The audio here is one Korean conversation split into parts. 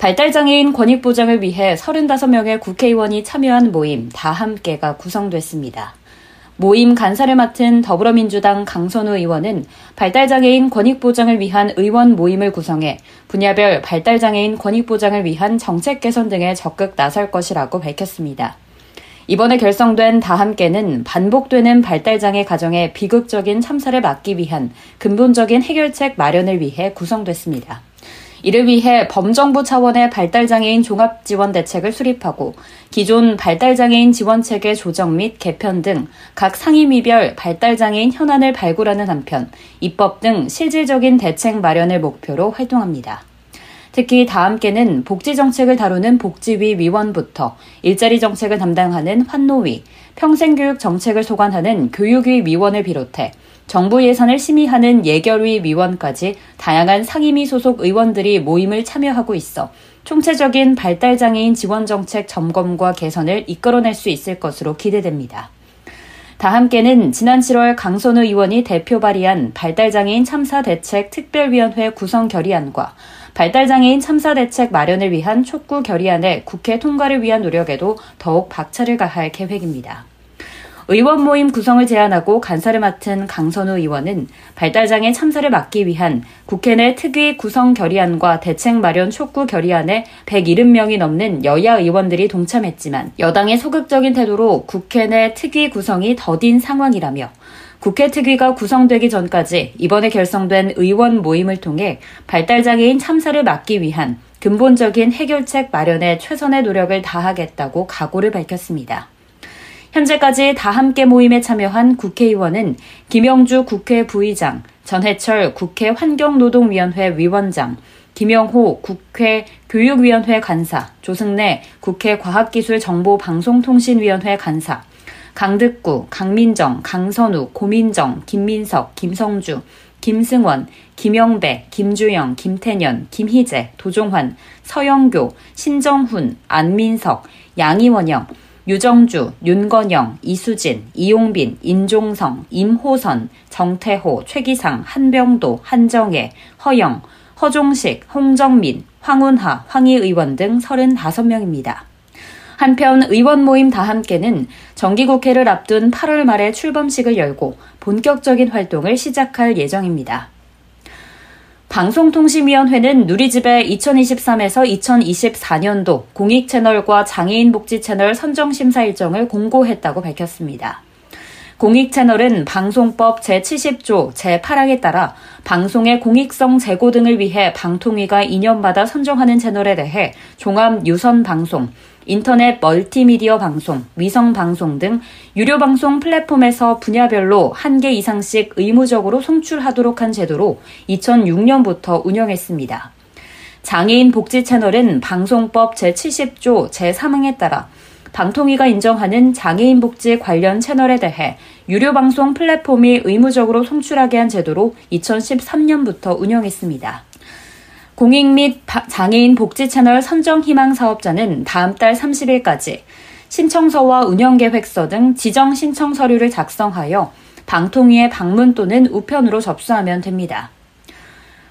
발달장애인 권익보장을 위해 35명의 국회의원이 참여한 모임 다 함께가 구성됐습니다. 모임 간사를 맡은 더불어민주당 강선우 의원은 발달장애인 권익보장을 위한 의원 모임을 구성해 분야별 발달장애인 권익보장을 위한 정책 개선 등에 적극 나설 것이라고 밝혔습니다. 이번에 결성된 다함께는 반복되는 발달장애 가정의 비극적인 참사를 막기 위한 근본적인 해결책 마련을 위해 구성됐습니다. 이를 위해 범정부 차원의 발달장애인 종합지원 대책을 수립하고 기존 발달장애인 지원체계 조정 및 개편 등 각 상임위별 발달장애인 현안을 발굴하는 한편 입법 등 실질적인 대책 마련을 목표로 활동합니다. 특히 다함께는 복지 정책을 다루는 복지위 위원부터 일자리 정책을 담당하는 환노위, 평생교육 정책을 소관하는 교육위 위원을 비롯해 정부 예산을 심의하는 예결위 위원까지 다양한 상임위 소속 의원들이 모임을 참여하고 있어 총체적인 발달장애인 지원 정책 점검과 개선을 이끌어낼 수 있을 것으로 기대됩니다. 다 함께는 지난 7월 강선우 의원이 대표 발의한 발달장애인 참사 대책 특별위원회 구성 결의안과 발달장애인 참사 대책 마련을 위한 촉구 결의안의 국회 통과를 위한 노력에도 더욱 박차를 가할 계획입니다. 의원 모임 구성을 제안하고 간사를 맡은 강선우 의원은 발달장애 참사를 막기 위한 국회 내 특위 구성 결의안과 대책 마련 촉구 결의안에 170명이 넘는 여야 의원들이 동참했지만 여당의 소극적인 태도로 국회 내 특위 구성이 더딘 상황이라며 국회 특위가 구성되기 전까지 이번에 결성된 의원 모임을 통해 발달장애인 참사를 막기 위한 근본적인 해결책 마련에 최선의 노력을 다하겠다고 각오를 밝혔습니다. 현재까지 다 함께 모임에 참여한 국회의원은 김영주 국회 부의장, 전해철 국회 환경노동위원회 위원장, 김영호 국회 교육위원회 간사, 조승래 국회 과학기술정보방송통신위원회 간사, 강득구, 강민정, 강선우, 고민정, 김민석, 김성주, 김승원, 김영배, 김주영, 김태년, 김희재, 도종환, 서영교, 신정훈, 안민석, 양이원영, 유정주, 윤건영, 이수진, 이용빈, 인종성, 임호선, 정태호, 최기상, 한병도, 한정혜, 허영, 허종식, 홍정민, 황운하, 황희 의원 등 35명입니다. 한편 의원 모임 다 함께는 정기국회를 앞둔 8월 말에 출범식을 열고 본격적인 활동을 시작할 예정입니다. 방송통신위원회는 누리집의 2023에서 2024년도 공익 채널과 장애인 복지 채널 선정 심사 일정을 공고했다고 밝혔습니다. 공익 채널은 방송법 제70조 제8항에 따라 방송의 공익성 제고 등을 위해 방통위가 2년마다 선정하는 채널에 대해 종합 유선 방송, 인터넷 멀티미디어 방송, 위성 방송 등 유료 방송 플랫폼에서 분야별로 한 개 이상씩 의무적으로 송출하도록 한 제도로 2006년부터 운영했습니다. 장애인 복지 채널은 방송법 제70조 제3항에 따라 방통위가 인정하는 장애인 복지 관련 채널에 대해 유료 방송 플랫폼이 의무적으로 송출하게 한 제도로 2013년부터 운영했습니다. 공익 및 장애인 복지 채널 선정 희망 사업자는 다음 달 30일까지 신청서와 운영 계획서 등 지정 신청 서류를 작성하여 방통위의 방문 또는 우편으로 접수하면 됩니다.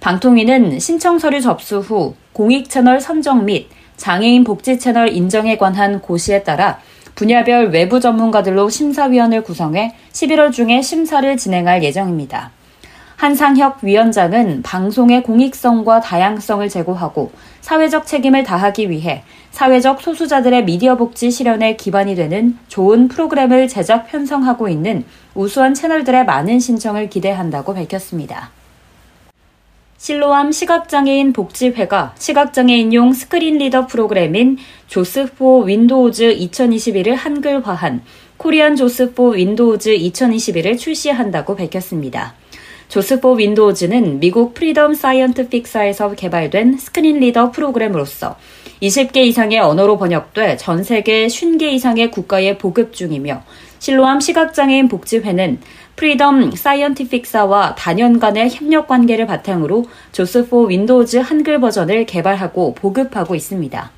방통위는 신청 서류 접수 후 공익 채널 선정 및 장애인 복지 채널 인정에 관한 고시에 따라 분야별 외부 전문가들로 심사위원을 구성해 11월 중에 심사를 진행할 예정입니다. 한상혁 위원장은 방송의 공익성과 다양성을 제고하고 사회적 책임을 다하기 위해 사회적 소수자들의 미디어 복지 실현에 기반이 되는 좋은 프로그램을 제작 편성하고 있는 우수한 채널들의 많은 신청을 기대한다고 밝혔습니다. 실로암 시각장애인 복지회가 시각장애인용 screen reader 프로그램인 JAWS for Windows 2021을 한글화한 Korean JAWS for Windows 2021을 출시한다고 밝혔습니다. JAWS for Windows는 미국 Freedom Scientific사에서 개발된 screen reader 프로그램으로서 20개 이상의 언어로 번역돼 전 세계 50개 이상의 국가에 보급 중이며 실로암 시각장애인 복지회는 Freedom Scientific사와 다년간의 협력 관계를 바탕으로 JAWS for Windows 한글 버전을 개발하고 보급하고 있습니다.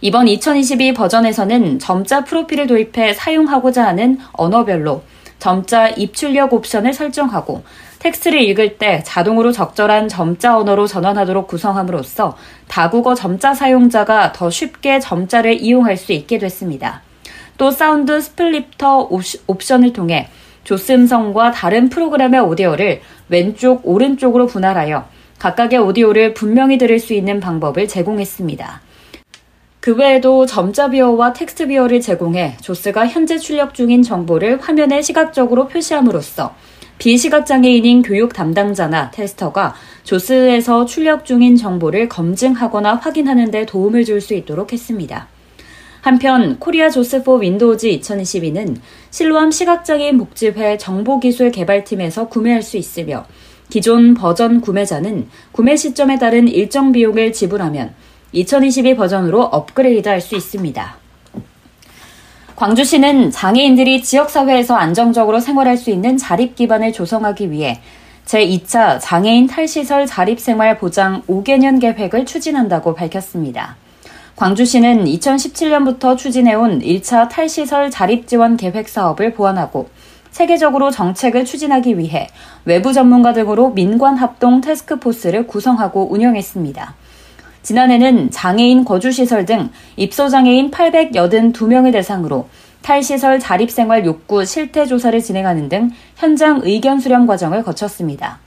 이번 2022 버전에서는 점자 프로필을 도입해 사용하고자 하는 언어별로 점자 입출력 옵션을 설정하고 텍스트를 읽을 때 자동으로 적절한 점자 언어로 전환하도록 구성함으로써 다국어 점자 사용자가 더 쉽게 점자를 이용할 수 있게 됐습니다. 또 sound splitter 옵션을 통해 JAWS 음성과 다른 프로그램의 오디오를 왼쪽, 오른쪽으로 분할하여 각각의 오디오를 분명히 들을 수 있는 방법을 제공했습니다. 그 외에도 점자 viewer와 텍스트 viewer를 제공해 JAWS가 현재 출력 중인 정보를 화면에 시각적으로 표시함으로써 비시각장애인인 교육 담당자나 테스터가 JAWS에서 출력 중인 정보를 검증하거나 확인하는 데 도움을 줄 수 있도록 했습니다. 한편 Korean JAWS for Windows 2022는 실로암 시각장애인 복지회 정보기술 개발팀에서 구매할 수 있으며 기존 버전 구매자는 구매 시점에 따른 일정 비용을 지불하면 2022 버전으로 업그레이드 할 수 있습니다. 광주시는 장애인들이 지역사회에서 안정적으로 생활할 수 있는 자립 기반을 조성하기 위해 제2차 장애인 탈시설 자립생활 보장 5개년 계획을 추진한다고 밝혔습니다. 광주시는 2017년부터 추진해온 1차 탈시설 자립 지원 계획 사업을 보완하고 세계적으로 정책을 추진하기 위해 외부 전문가 등으로 민관 합동 테스크포스를 구성하고 운영했습니다. 지난해는 장애인 거주시설 등 입소장애인 882명을 대상으로 탈시설 자립생활 욕구 실태 조사를 진행하는 등 현장 의견 수렴 과정을 거쳤습니다.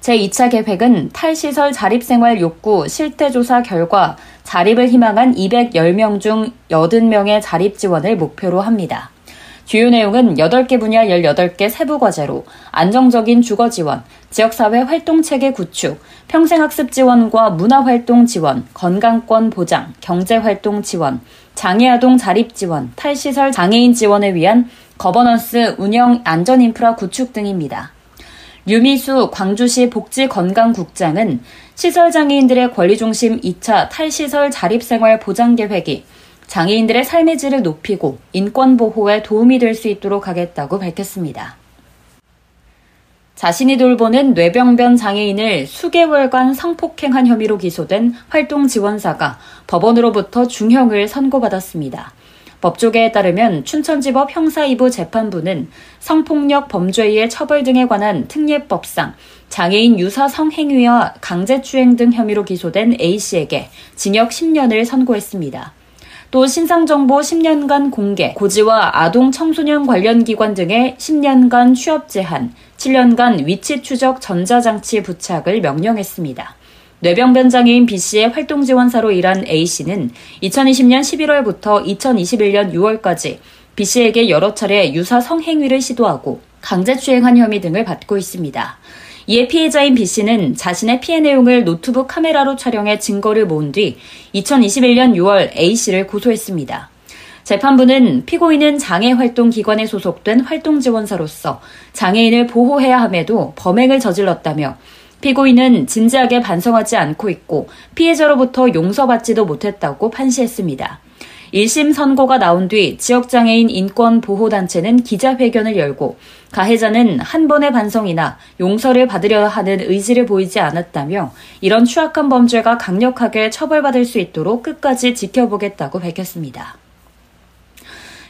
제2차 계획은 탈시설 자립생활 욕구 실태조사 결과 자립을 희망한 210명 중 80명의 자립 지원을 목표로 합니다. 주요 내용은 8개 분야 18개 세부 과제로 안정적인 주거 지원, 지역사회 활동 체계 구축, 평생학습 지원과 문화활동 지원, 건강권 보장, 경제활동 지원, 장애아동 자립 지원, 탈시설 장애인 지원을 위한 거버넌스 운영 안전 인프라 구축 등입니다. 유미수 광주시 복지건강국장은 시설 장애인들의 권리중심 2차 탈시설 자립생활 보장 계획이 장애인들의 삶의 질을 높이고 인권 보호에 도움이 될 수 있도록 하겠다고 밝혔습니다. 자신이 돌보는 뇌병변 장애인을 수개월간 성폭행한 혐의로 기소된 활동 지원사가 법원으로부터 중형을 선고받았습니다. 법조계에 따르면 춘천지법 형사 2부 재판부는 성폭력 범죄의 처벌 등에 관한 특례법상 장애인 유사 성행위와 강제추행 등 혐의로 기소된 A씨에게 징역 10년을 선고했습니다. 또 신상정보 10년간 공개, 고지와 아동 청소년 관련 기관 등의 10년간 취업 제한, 7년간 위치 추적 전자장치 부착을 명령했습니다. 뇌병변 장애인 B씨의 활동 지원사로 일한 A씨는 2020년 11월부터 2021년 6월까지 B씨에게 여러 차례 유사 성행위를 시도하고 강제추행한 혐의 등을 받고 있습니다. 이에 피해자인 B씨는 자신의 피해 내용을 노트북 카메라로 촬영해 증거를 모은 뒤 2021년 6월 A씨를 고소했습니다. 재판부는 피고인은 장애활동기관에 소속된 활동지원사로서 장애인을 보호해야 함에도 범행을 저질렀다며 피고인은 진지하게 반성하지 않고 있고 피해자로부터 용서받지도 못했다고 판시했습니다. 1심 선고가 나온 뒤 지역장애인 인권보호단체는 기자회견을 열고 가해자는 한 번의 반성이나 용서를 받으려 하는 의지를 보이지 않았다며 이런 추악한 범죄가 강력하게 처벌받을 수 있도록 끝까지 지켜보겠다고 밝혔습니다.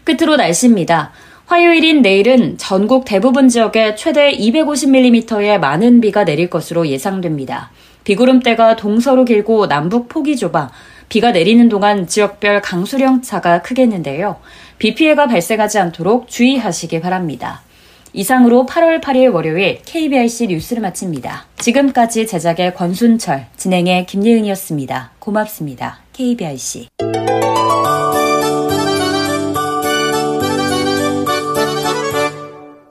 끝으로 날씨입니다. 화요일인 내일은 전국 대부분 지역에 최대 250mm의 많은 비가 내릴 것으로 예상됩니다. 비구름대가 동서로 길고 남북 폭이 좁아 비가 내리는 동안 지역별 강수령 차가 크겠는데요. 비 피해가 발생하지 않도록 주의하시기 바랍니다. 이상으로 8월 8일 월요일 KBRC 뉴스를 마칩니다. 지금까지 제작의 권순철, 진행의 김예은이었습니다. 고맙습니다. KBRC.